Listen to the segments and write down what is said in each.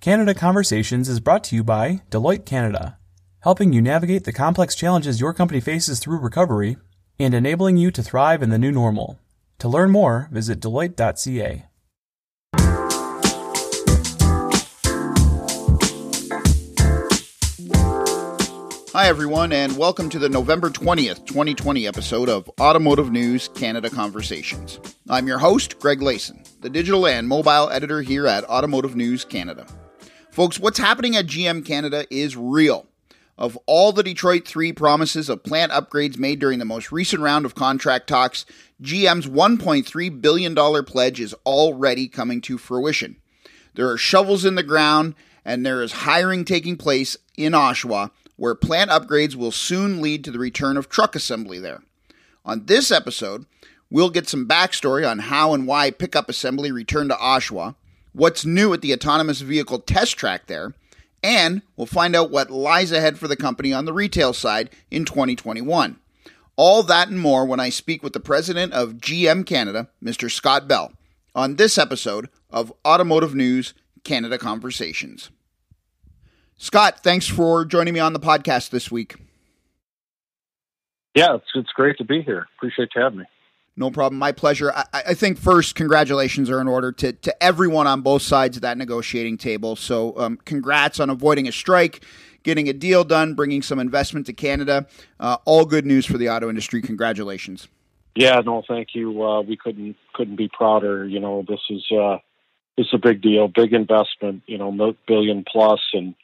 Canada Conversations is brought to you by Deloitte Canada, helping you navigate the complex challenges your company faces through recovery and enabling you to thrive in the new normal. To learn more, visit Deloitte.ca. Hi, everyone, and welcome to the November 20th, 2020 episode of Automotive News Canada Conversations. I'm your host, Greg Layson, the digital and mobile editor here at Automotive News Canada. Folks, what's happening at GM Canada is real. Of all the Detroit 3 promises of plant upgrades made during the most recent round of contract talks, GM's $1.3 billion pledge is already coming to fruition. There are shovels in the ground, and there is hiring taking place in Oshawa where plant upgrades will soon lead to the return of truck assembly there. On this episode, we'll get some backstory on how and why pickup assembly returned to Oshawa, what's new at the autonomous vehicle test track there, and we'll find out what lies ahead for the company on the retail side in 2021. All that and more when I speak with the president of GM Canada, Mr. Scott Bell, on this episode of Automotive News Canada Conversations. Scott, thanks for joining me on the podcast this week. Yeah, it's, it's great to be here. Appreciate you having me. No problem. My pleasure. I, I, think first, congratulations are in order to, to everyone on both sides of that negotiating table. So, um, congrats on avoiding a strike, getting a deal done, bringing some investment to Canada. Uh, all good news for the auto industry. Congratulations. Yeah, no, thank you. Uh, we couldn't couldn't be prouder. You know, this is uh, this is a big deal, big investment. You know, billion plus, and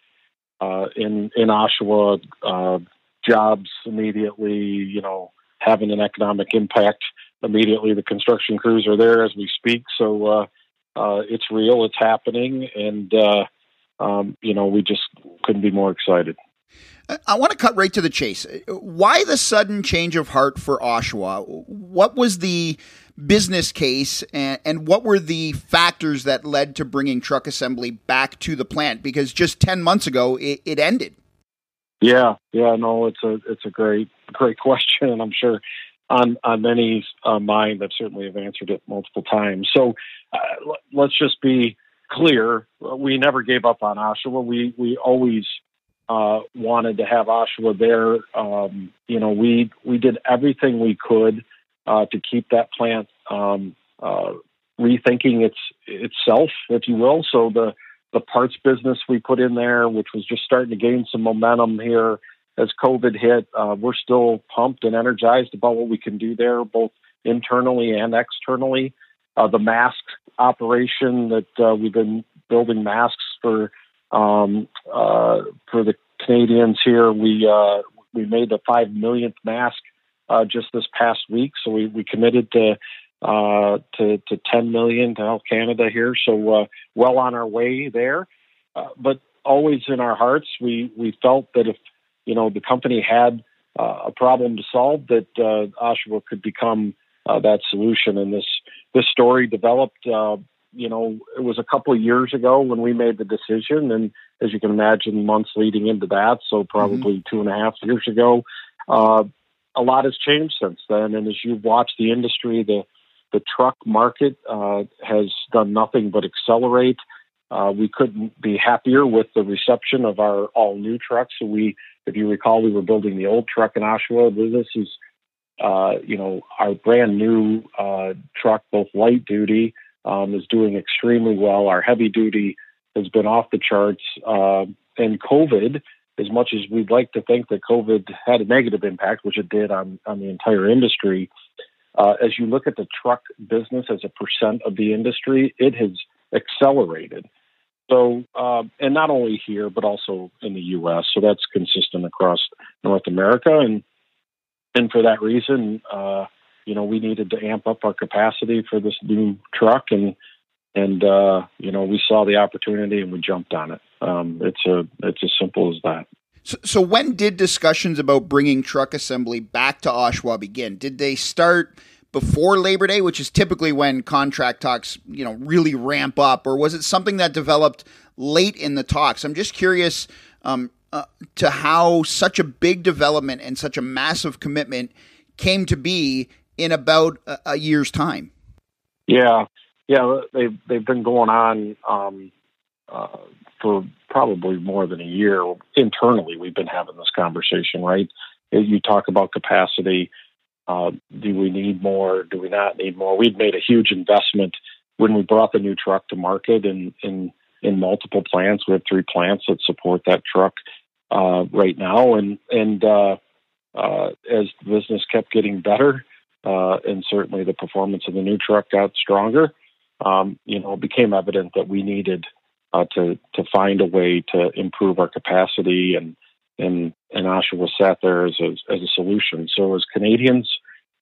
uh, in in Oshawa, uh, jobs immediately. You know, having an economic impact immediately. The construction crews are there as we speak, so uh, uh, it's real. It's happening, and uh, um, you know, we just couldn't be more excited. I want to cut right to the chase. Why the sudden change of heart for Oshawa? What was the business case and, and what were the factors that led to bringing truck assembly back to the plant? Because just 10 months ago, it, it ended. Yeah, yeah, no, it's a it's a great great question, and I'm sure on on many uh, mind that certainly have answered it multiple times. So uh, let's just be clear: we never gave up on Oshawa. We we always uh, wanted to have Oshawa there. Um, you know, we we did everything we could uh, to keep that plant um, uh, rethinking its itself, if you will. So the the parts business we put in there, which was just starting to gain some momentum here as COVID hit, uh, we're still pumped and energized about what we can do there, both internally and externally. Uh, the mask operation that uh, we've been building masks for um, uh, for the Canadians here, we uh, we made the five millionth mask uh, just this past week. So we, we committed to, to, to 10 million to Health Canada here. So well on our way there. But always in our hearts, we, we felt that if, you know, the company had uh, a problem to solve, that uh, Oshawa could become uh, that solution. And this, this story developed, Uh, you know, it was a couple of years ago when we made the decision. And as you can imagine, months leading into that, so probably mm-hmm. two and a half years ago, uh, a lot has changed since then. And as you've watched the industry, the the truck market uh, has done nothing but accelerate. Uh, we couldn't be happier with the reception of our all new trucks. So we, if you recall, we were building the old truck in Oshawa. This is, uh, you know, our brand new uh, truck, both light duty, um, is doing extremely well. Our heavy duty has been off the charts, uh, and COVID as much as we'd like to think that COVID had a negative impact, which it did on, on the entire industry, uh, as you look at the truck business as a percent of the industry, it has accelerated. So, uh, and not only here, but also in the U.S. So that's consistent across North America, and and for that reason, uh, you know, we needed to amp up our capacity for this new truck, and and uh, you know we saw the opportunity and we jumped on it. Um, it's a it's as simple as that. So, so, when did discussions about bringing truck assembly back to Oshawa begin? Did they start before Labor Day, which is typically when contract talks you know really ramp up, or was it something that developed late in the talks? I'm just curious um, uh, to how such a big development and such a massive commitment came to be in about a, a year's time. Yeah, yeah, they've they've been going on um, uh, for probably more than a year internally. We've been having this conversation, right? You talk about capacity. Uh, do we need more? Do we not need more? We've made a huge investment when we brought the new truck to market in in in multiple plants. We have three plants that support that truck uh, right now, and and uh, uh, as the business kept getting better, uh, and certainly the performance of the new truck got stronger, um, you know, it became evident that we needed to to find a way to improve our capacity, and and and Oshawa sat there as a, as a solution. So as Canadians,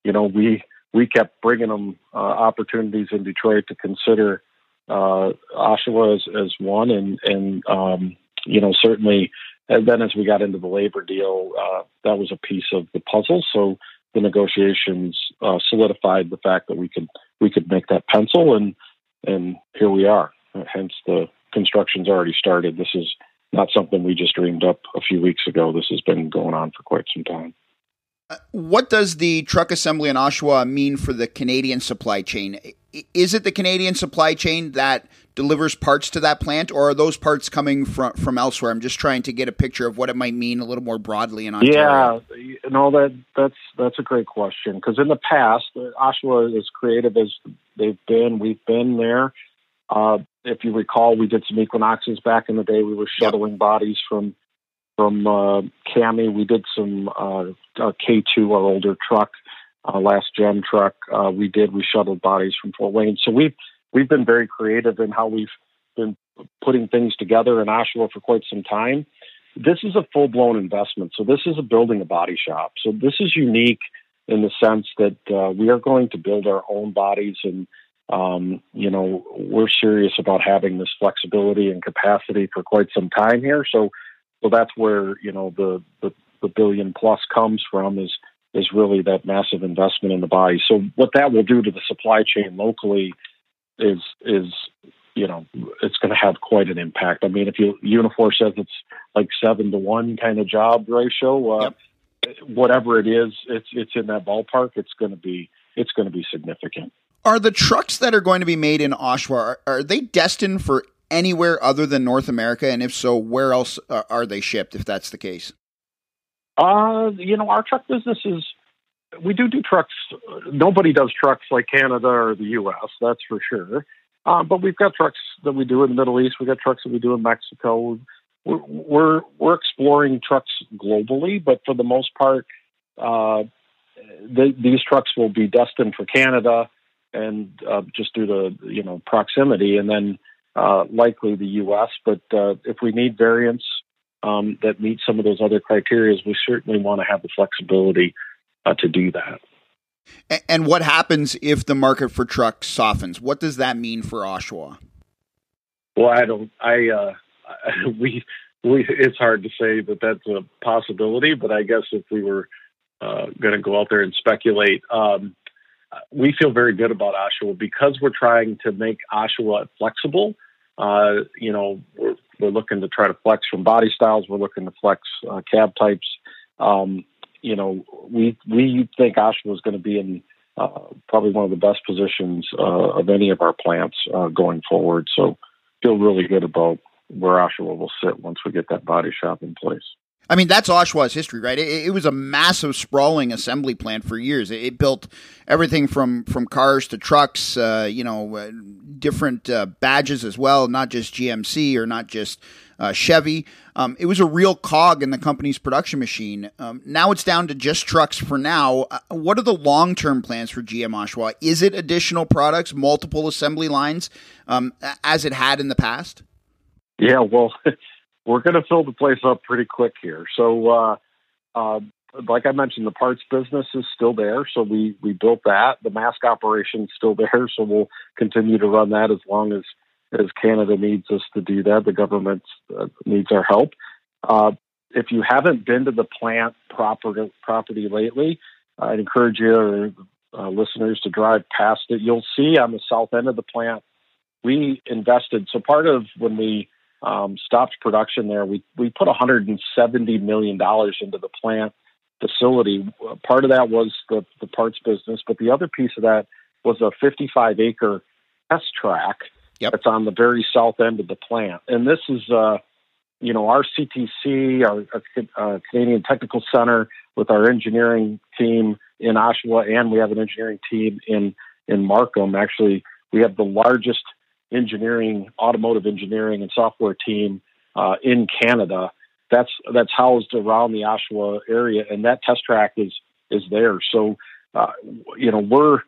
you know, we we kept bringing them uh, opportunities in Detroit to consider uh, Oshawa as, as one, and and um, you know certainly. And then as we got into the labor deal, uh, that was a piece of the puzzle. So the negotiations uh, solidified the fact that we could we could make that pencil, and and here we are. Hence the construction's already started. This is not something we just dreamed up a few weeks ago. This has been going on for quite some time. Uh, what does the truck assembly in Oshawa mean for the Canadian supply chain? Is it the Canadian supply chain that delivers parts to that plant, or are those parts coming from from elsewhere? I'm just trying to get a picture of what it might mean a little more broadly in Ontario. Yeah, no, that that's that's a great question because in the past, uh, Oshawa, as creative as they've been, we've been there. Uh, if you recall, we did some Equinoxes back in the day. We were shuttling yep. bodies from from uh, Cami. We did some uh, uh, K2, our older truck, uh, last gen truck. Uh, we did we shuttled bodies from Fort Wayne. So we've we've been very creative in how we've been putting things together in Oshawa for quite some time. This is a full blown investment. So this is a building a body shop. So this is unique in the sense that uh, we are going to build our own bodies and um, you know, we're serious about having this flexibility and capacity for quite some time here. So, so that's where you know the the, the billion plus comes from is is really that massive investment in the body. So, what that will do to the supply chain locally is is you know it's going to have quite an impact. I mean, if you Unifor says it's like seven to one kind of job ratio, uh, yep. whatever it is, it's it's in that ballpark. It's going to be it's going to be significant. Are the trucks that are going to be made in Oshawa are, are they destined for anywhere other than North America? And if so, where else are, are they shipped? If that's the case, uh, you know, our truck business is we do do trucks. Nobody does trucks like Canada or the U.S. That's for sure. Uh, but we've got trucks that we do in the Middle East. We've got trucks that we do in Mexico. We're we're, we're exploring trucks globally, but for the most part, uh, the, these trucks will be destined for Canada and uh, just due to you know proximity, and then uh, likely the U.S. But uh, if we need variants um, that meet some of those other criteria, we certainly want to have the flexibility uh, to do that. And what happens if the market for trucks softens? What does that mean for Oshawa? Well, I don't. I uh, we we. It's hard to say that that's a possibility, but I guess if we were uh, going to go out there and speculate, um, we feel very good about Oshawa because we're trying to make Oshawa flexible. Uh, you know, we're, we're looking to try to flex from body styles. We're looking to flex uh, cab types. Um, you know, we we think Oshawa is going to be in uh, probably one of the best positions uh, of any of our plants uh, going forward. So, feel really good about where Oshawa will sit once we get that body shop in place. I mean, that's Oshawa's history, right? It, it, was a massive, sprawling assembly plant for years. It, it built everything from from cars to trucks, uh, you know, uh, different uh, badges as well, not just GMC or not just uh, Chevy. Um, it was a real cog in the company's production machine. Um, now it's down to just trucks for now. Uh, what are the long term plans for GM Oshawa? Is it additional products, multiple assembly lines, um, as it had in the past? Yeah, well. we're going to fill the place up pretty quick here. So, uh, uh, like I mentioned, the parts business is still there. So we, we built that. The mask operation is still there. So we'll continue to run that as long as, as Canada needs us to do that. The government uh, needs our help. Uh, if you haven't been to the plant property, property lately, I'd encourage your uh, listeners to drive past it. You'll see on the south end of the plant, we invested. So part of when we um, stopped production there. We we put 170 million dollars into the plant facility. Part of that was the the parts business, but the other piece of that was a 55 acre test track Yep. It's on the very south end of the plant, and this is, uh, you know, our CTC, our, our uh, Canadian Technical Center, with our engineering team in Oshawa, and we have an engineering team in in Markham. Actually, we have the largest engineering, automotive engineering, and software team uh, in Canada. That's that's housed around the Oshawa area, and that test track is is there. So, uh, you know, we're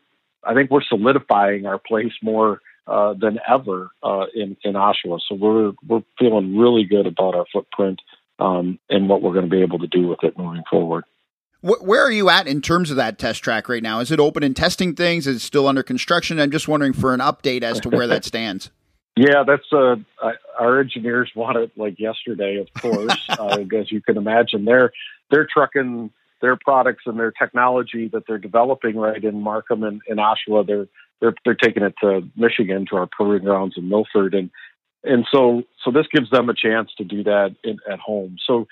I think we're solidifying our place more uh, than ever uh, in in Oshawa. So we're we're feeling really good about our footprint um, and what we're going to be able to do with it moving forward. Where are you at in terms of that test track right now? Is it open and testing things? Is it still under construction? I'm just wondering for an update as to where that stands. Yeah, that's uh, our engineers want it like yesterday, of course, uh, as you can imagine. They're they're trucking their products and their technology that they're developing right in Markham and in Oshawa. They're they're they're taking it to Michigan to our proving grounds in Milford, and and so so this gives them a chance to do that in, at home. So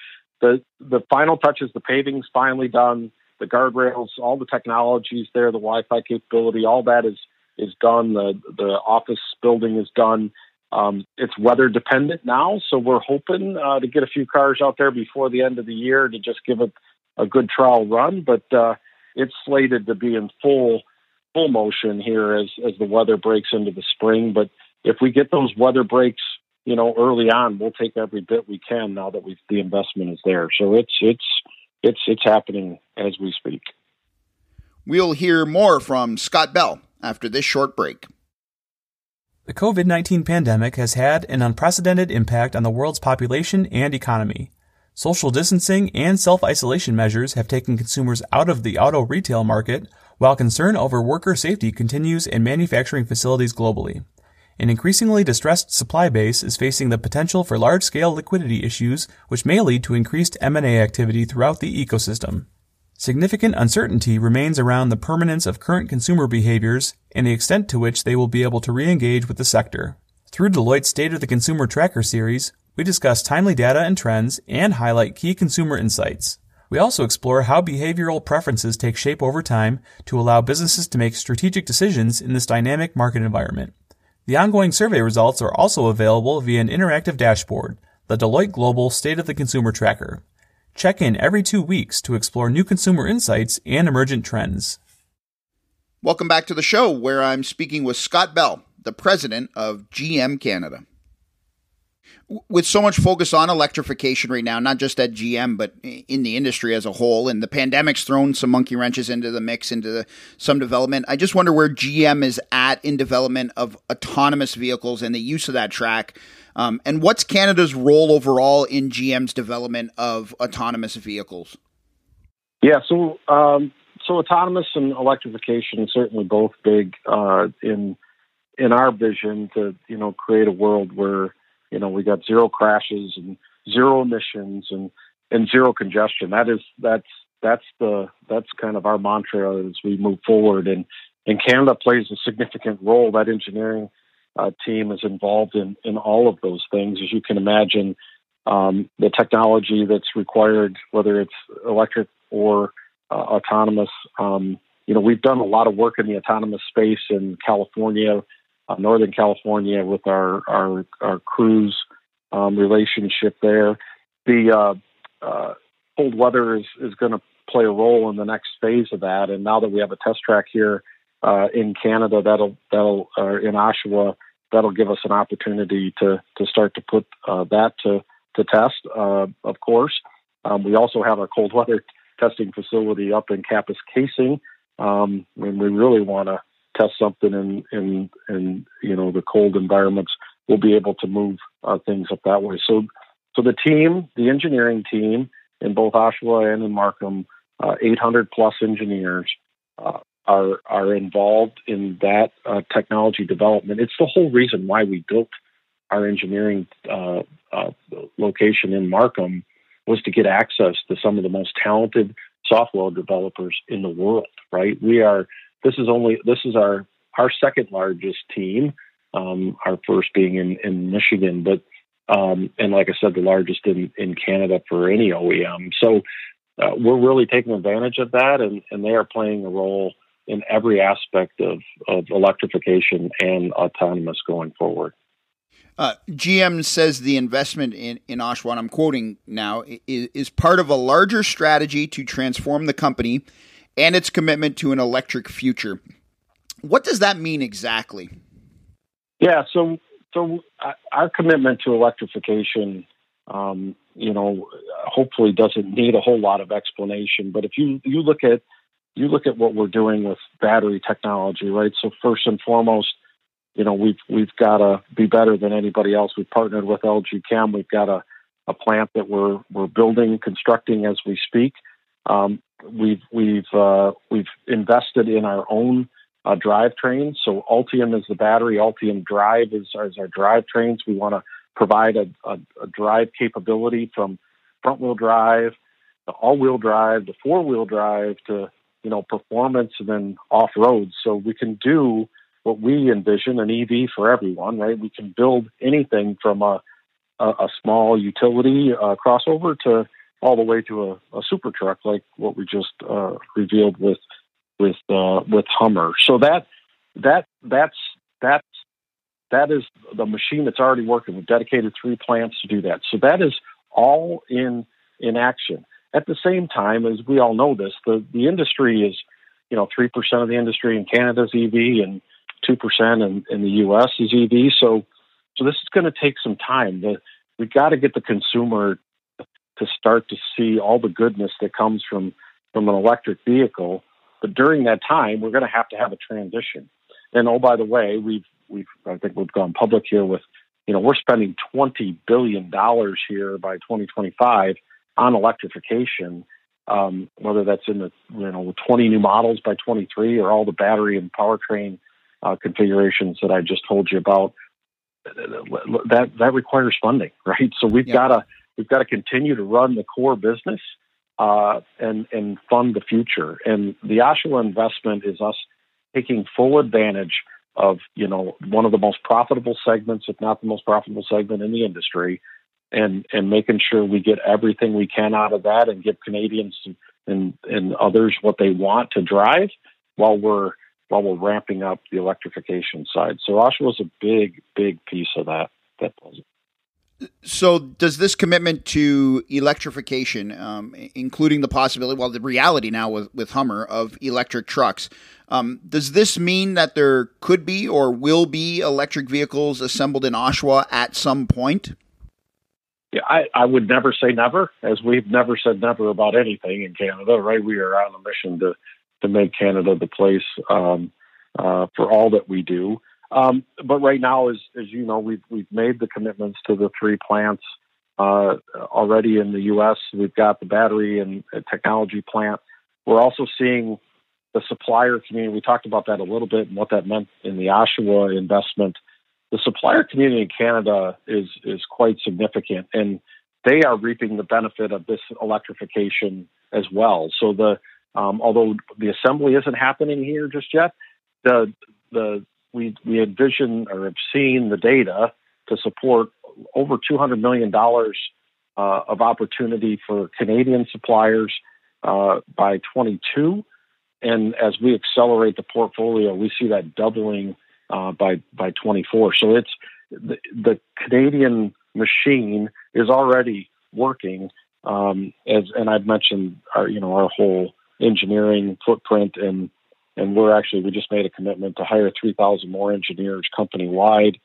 the the final touches, the paving's finally done, the guardrails, all the technologies there, the Wi-Fi capability, all that is is done. The the office building is done. Um, it's weather dependent now, so we're hoping uh, to get a few cars out there before the end of the year to just give it a good trial run. But uh, it's slated to be in full full motion here as as the weather breaks into the spring. But if we get those weather breaks, you know, early on, we'll take every bit we can now that we the investment is there. So it's it's it's it's happening as we speak. We'll hear more from Scott Bell after this short break. The COVID 19 pandemic has had an unprecedented impact on the world's population and economy. Social distancing and self isolation measures have taken consumers out of the auto retail market, while concern over worker safety continues in manufacturing facilities globally. An increasingly distressed supply base is facing the potential for large-scale liquidity issues, which may lead to increased M&A activity throughout the ecosystem. Significant uncertainty remains around the permanence of current consumer behaviors and the extent to which they will be able to re-engage with the sector. Through Deloitte's State of the Consumer Tracker series, we discuss timely data and trends and highlight key consumer insights. We also explore how behavioral preferences take shape over time to allow businesses to make strategic decisions in this dynamic market environment. The ongoing survey results are also available via an interactive dashboard, the Deloitte Global State of the Consumer Tracker. Check in every two weeks to explore new consumer insights and emergent trends. Welcome back to the show, where I'm speaking with Scott Bell, the president of GM Canada. With so much focus on electrification right now, not just at GM, but in the industry as a whole, and the pandemic's thrown some monkey wrenches into the mix, into the, some development. I just wonder where GM is at in development of autonomous vehicles and the use of that track um, and what's Canada's role overall in GM's development of autonomous vehicles? Yeah, so um, so autonomous and electrification certainly both big uh, in in our vision to you know create a world where you know we got zero crashes and zero emissions and and zero congestion. That is that's that's the that's kind of our mantra as we move forward and and Canada plays a significant role. That engineering uh, team is involved in, in all of those things. As you can imagine, um, the technology that's required, whether it's electric or uh, autonomous, um, you know, we've done a lot of work in the autonomous space in California, uh, Northern California, with our our, our Cruise um, relationship there. The uh, uh, cold weather is is going to play a role in the next phase of that, and now that we have a test track here uh, in Canada that'll that'll in Oshawa that'll give us an opportunity to to start to put that to to test. Of course, um, we also have our cold weather testing facility up in Kapuskasing, um, and we really want to test something in in in you know the cold environments. We'll be able to move uh, things up that way. So so the team, the engineering team in both Oshawa and in Markham, uh, 800 plus engineers. Uh, are are involved in that uh, technology development. It's the whole reason why we built our engineering uh, uh, location in Markham was to get access to some of the most talented software developers in the world. Right? We are. This is only. This is our our second largest team. Um, our first being in in Michigan, but um, and like I said, the largest in in Canada for any OEM. So. Uh, we're really taking advantage of that, and, and they are playing a role in every aspect of, of electrification and autonomous going forward. Uh, GM says the investment in, in Oshawa, and I'm quoting now, is, is part of a larger strategy to transform the company and its commitment to an electric future. What does that mean exactly? Yeah, so so uh, our commitment to electrification, um, you know, hopefully doesn't need a whole lot of explanation. But if you you look at you look at what we're doing with battery technology, right? So first and foremost, you know, we've we've got to be better than anybody else. We've partnered with LG Chem. We've got a, a plant that we're we're building, constructing as we speak. Um, we've we've uh, we've invested in our own uh, drivetrains. So Ultium is the battery. Ultium Drive is, is our drivetrains. We want to provide a, a, a drive capability from front wheel drive to all wheel drive to four wheel drive to you know performance and then off road. So we can do what we envision an EV for everyone, right? We can build anything from a a, a small utility uh, crossover to all the way to a, a super truck like what we just uh, revealed with with uh, with Hummer. So that that that's that's that is the machine that's already working. We've dedicated three plants to do that. So that is all in in action. At the same time, as we all know this, the, the industry is, you know, three percent of the industry in Canada is EV and two percent in, in the US is EV. So so this is going to take some time. The, we got to get the consumer to start to see all the goodness that comes from from an electric vehicle but during that time, we're going to have to have a transition. And oh, by the way, we've we've I think we've gone public here with, you know, we're spending twenty billion dollars here by 2025 on electrification. Um, whether that's in the you know 20 new models by 23 or all the battery and powertrain uh, configurations that I just told you about, that that requires funding, right? So we've got to we've got to continue to run the core business uh, and and fund the future. And the Oshawa investment is us taking full advantage of you know one of the most profitable segments, if not the most profitable segment in the industry, and and making sure we get everything we can out of that and give Canadians and and others what they want to drive while we're while we're ramping up the electrification side. So Oshawa is a big big piece of that that puzzle. So, does this commitment to electrification, um, including the possibility, well, the reality now with, with Hummer of electric trucks, um, does this mean that there could be or will be electric vehicles assembled in Oshawa at some point? Yeah, I, I would never say never, as we've never said never about anything in Canada, right? We are on a mission to, to make Canada the place um, uh, for all that we do. Um, but right now, as as you know, we've we've made the commitments to the three plants uh, already in the U.S. We've got the battery and technology plant. We're also seeing the supplier community. We talked about that a little bit and what that meant in the Oshawa investment. The supplier community in Canada is is quite significant, and they are reaping the benefit of this electrification as well. So the um, although the assembly isn't happening here just yet, the the we we envision or have seen the data to support over two hundred million dollars uh, of opportunity for Canadian suppliers uh, by 22, and as we accelerate the portfolio, we see that doubling uh, by by 24. So it's the, the Canadian machine is already working. Um, as and I've mentioned, our you know our whole engineering footprint and and we're actually we just made a commitment to hire 3,000 more engineers company wide,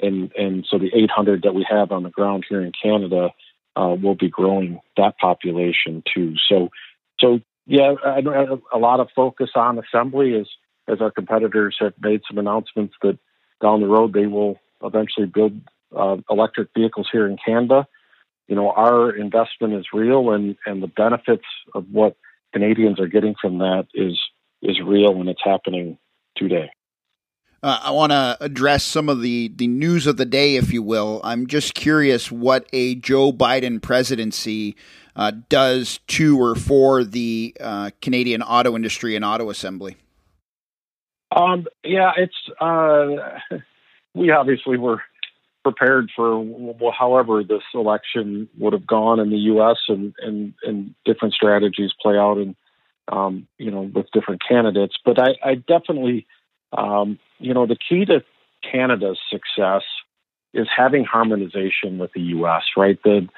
and and so the 800 that we have on the ground here in Canada uh, will be growing that population too. So so yeah, I know a lot of focus on assembly as as our competitors have made some announcements that down the road they will eventually build uh, electric vehicles here in Canada. You know, our investment is real, and and the benefits of what Canadians are getting from that is is real and it's happening today. Uh, I want to address some of the, the news of the day, if you will. I'm just curious what a Joe Biden presidency uh, does to or for the uh, Canadian auto industry and auto assembly. Um, yeah, it's uh, we obviously were prepared for however this election would have gone in the U.S. and and, and different strategies play out in um, you know, with different candidates. But I, I definitely, um, you know, the key to Canada's success is having harmonization with the U.S. Right, the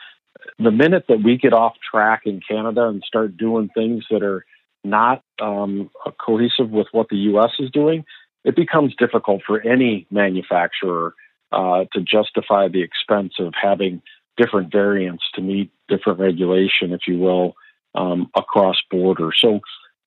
the minute that we get off track in Canada and start doing things that are not um, cohesive with what the U.S. is doing, it becomes difficult for any manufacturer uh, to justify the expense of having different variants to meet different regulation, if you will, um, across borders. So,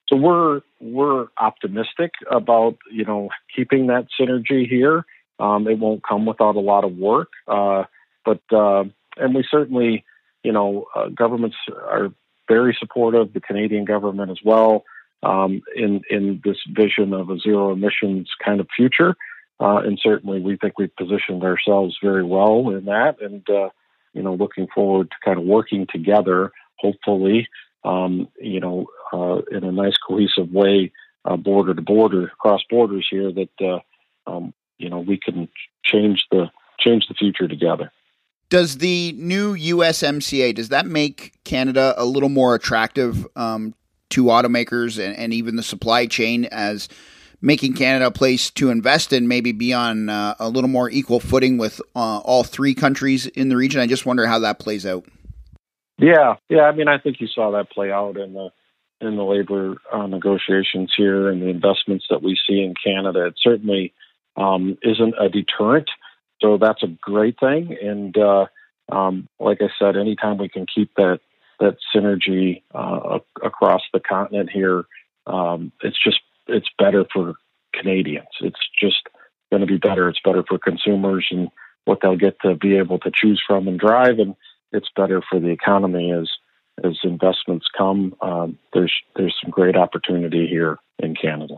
so we're we're optimistic about you know keeping that synergy here. Um, it won't come without a lot of work, uh, but uh, and we certainly you know uh, governments are very supportive. The Canadian government as well um, in in this vision of a zero emissions kind of future. Uh, and certainly, we think we've positioned ourselves very well in that, and uh, you know, looking forward to kind of working together, hopefully, um, you know, uh, in a nice cohesive way, uh, border to border, across borders here, that uh, um, you know we can change the change the future together. Does the new USMCA does that make Canada a little more attractive um, to automakers and, and, even the supply chain as making Canada a place to invest in, maybe be on uh, a little more equal footing with uh, all three countries in the region? I just wonder how that plays out. Yeah, yeah. I mean, I think you saw that play out in the in the labor uh, negotiations here and the investments that we see in Canada. It certainly um, isn't a deterrent, so that's a great thing. And uh, um, like I said, anytime we can keep that that synergy uh, across the continent here, um, it's just it's better for Canadians. It's just going to be better. It's better for consumers and what they'll get to be able to choose from and drive, and it's better for the economy as as investments come. Um, there's there's some great opportunity here in Canada.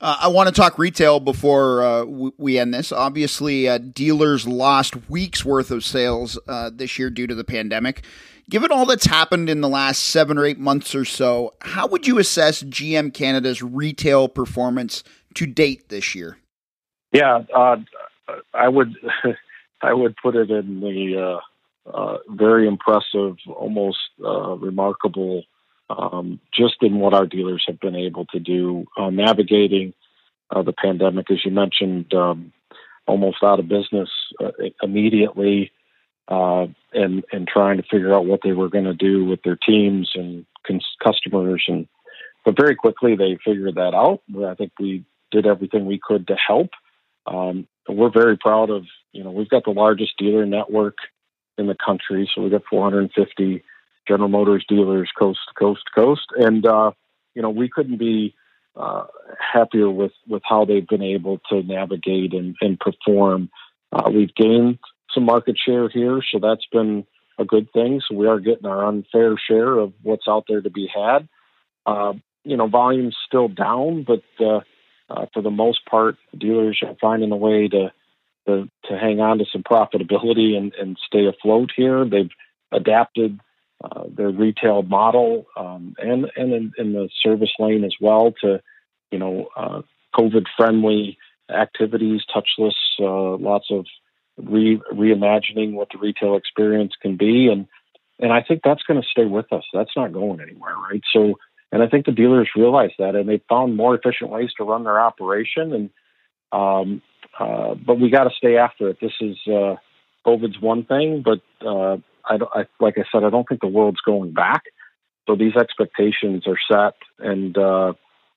Uh, I want to talk retail before uh, we end this. Obviously, uh, dealers lost weeks worth of sales uh, this year due to the pandemic. Given all that's happened in the last seven or eight months or so, how would you assess GM Canada's retail performance to date this year? Yeah, uh, I would I would put it in the uh, very impressive, almost uh, remarkable, um, just in what our dealers have been able to do uh, navigating uh, the pandemic, as you mentioned, um, almost out of business immediately uh, and and trying to figure out what they were going to do with their teams and cons- customers and but very quickly they figured that out. I think we did everything we could to help. Um, we're very proud of you know we've got the largest dealer network in the country, so we've got 450 General Motors dealers coast to coast to coast, and uh, you know we couldn't be uh, happier with with how they've been able to navigate and, and perform. Uh, we've gained some market share here, so that's been a good thing. So we are getting our unfair share of what's out there to be had. Uh, you know, volume's still down, but uh, uh, for the most part, dealers are finding a way to to, to hang on to some profitability and, and stay afloat here. They've adapted uh, their retail model um, and and in, in, the service lane as well to you know uh, COVID friendly activities, touchless, uh, lots of re- reimagining what the retail experience can be, and and I think that's going to stay with us. That's not going anywhere, right? So, and I think the dealers realize that, and they found more efficient ways to run their operation. And um, uh, but we got to stay after it. This is uh, COVID's one thing, but uh, I, I, like I said, I don't think the world's going back. So these expectations are set, and uh,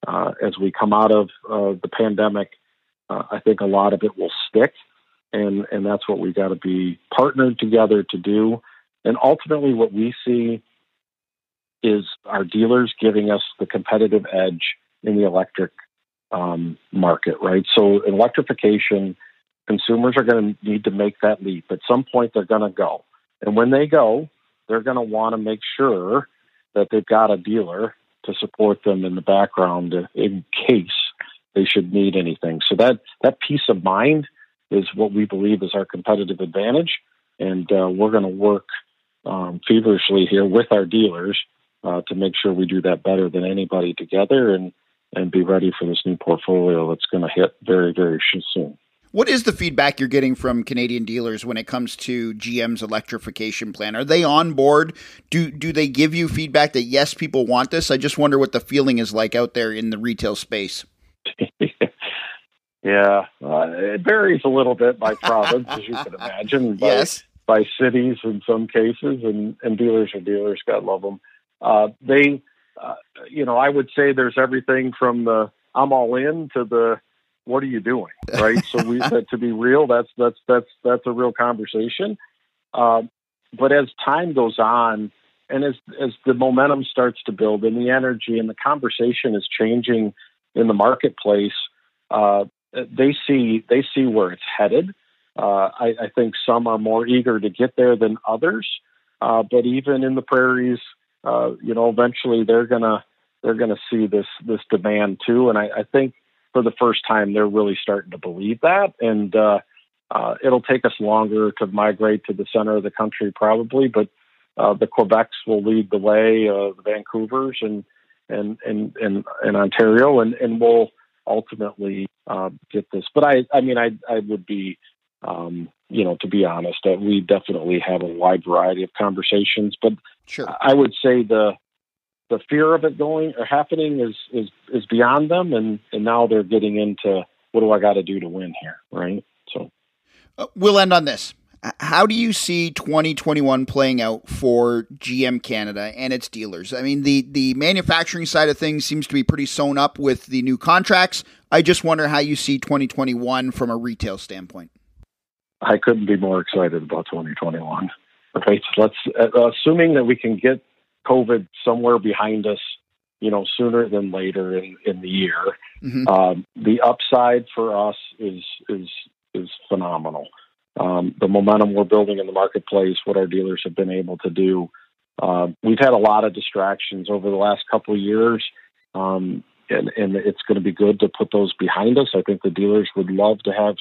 uh, as we come out of the pandemic, I think a lot of it will stick and and that's what we got to be partnered together to do. And ultimately, what we see is our dealers giving us the competitive edge in the electric um, market, right? So, electrification, consumers are going to need to make that leap. At some point, they're going to go. And when they go, they're going to want to make sure that they've got a dealer to support them in the background in case they should need anything. So, that, that peace of mind is what we believe is our competitive advantage. And uh, we're going to work um, feverishly here with our dealers uh, to make sure we do that better than anybody together and, and be ready for this new portfolio that's going to hit very, very soon. What is the feedback you're getting from Canadian dealers when it comes to GM's electrification plan? Are they on board? Do do they give you feedback that yes, people want this? I just wonder what the feeling is like out there in the retail space. yeah, uh, it varies a little bit by province, as you can imagine. By, yes, by cities in some cases, and and dealers are dealers. God love them. Uh, they, uh, you know, I would say there's everything from the I'm all in to the what are you doing? Right. so we to be real, that's that's that's that's a real conversation. Um, but as time goes on, and as as the momentum starts to build, and the energy and the conversation is changing in the marketplace, uh, they see they see where it's headed. Uh, I, I, think some are more eager to get there than others, uh, but even in the prairies, uh, you know, eventually they're gonna they're gonna see this this demand too. And I, I think for the first time, they're really starting to believe that. And uh, uh, it'll take us longer to migrate to the center of the country, probably, but uh, the Quebecs will lead the way, uh, the Vancouvers and and and and, and Ontario, and and we'll ultimately uh, get this. But I, I mean, I I would be, um, you know, to be honest, that we definitely have a wide variety of conversations. But sure. I would say the the fear of it going or happening is is is beyond them, and and now they're getting into what do I got to do to win here, right? So uh, we'll end on this. How do you see 2021 playing out for GM Canada and its dealers? I mean, the the manufacturing side of things seems to be pretty sewn up with the new contracts. I just wonder how you see 2021 from a retail standpoint. I couldn't be more excited about 2021. Right? Let's uh, assuming that we can get COVID somewhere behind us, you know, sooner than later in, in the year. Mm-hmm. Um, the upside for us is is is phenomenal. Um, the momentum we're building in the marketplace, what our dealers have been able to do. Uh, we've had a lot of distractions over the last couple of years, um, and, and it's going to be good to put those behind us. I think the dealers would love to have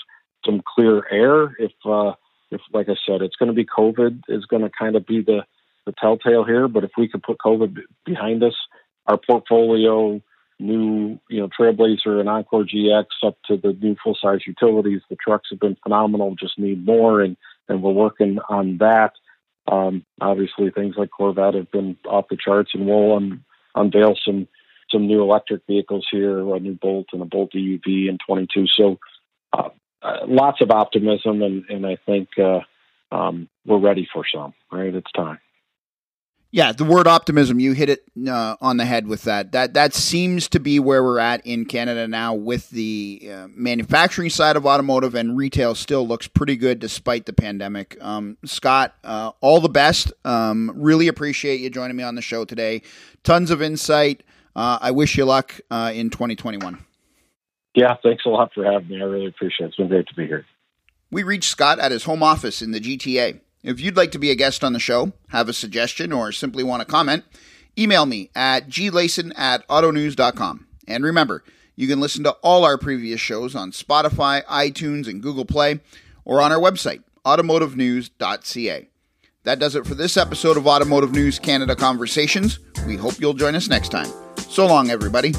some clear air. If, uh, if like I said, it's going to be COVID is going to kind of be the the telltale here. But if we could put COVID behind us, our portfolio, new, you know, Trailblazer and Encore GX up to the new full size utilities, the trucks have been phenomenal. Just need more, and and we're working on that. Um, obviously, things like Corvette have been off the charts, and we'll un- unveil some some new electric vehicles here, a new Bolt and a Bolt EUV in 22. So, uh, uh, lots of optimism, and and I think uh, um, we're ready for some. Right, it's time. Yeah, the word optimism, you hit it uh, on the head with that. That that seems to be where we're at in Canada now with the uh, manufacturing side of automotive and retail still looks pretty good despite the pandemic. Um, Scott, uh, all the best. Um, really appreciate you joining me on the show today. Tons of insight. Uh, I wish you luck uh, in 2021. Yeah, thanks a lot for having me. I really appreciate it. It's been great to be here. We reached Scott at his home office in the GTA. If you'd like to be a guest on the show, have a suggestion, or simply want to comment, email me at glayson at autonews.com. And remember, you can listen to all our previous shows on Spotify, iTunes, and Google Play, or on our website, automotivenews.ca. That does it for this episode of Automotive News Canada Conversations. We hope you'll join us next time. So long, everybody.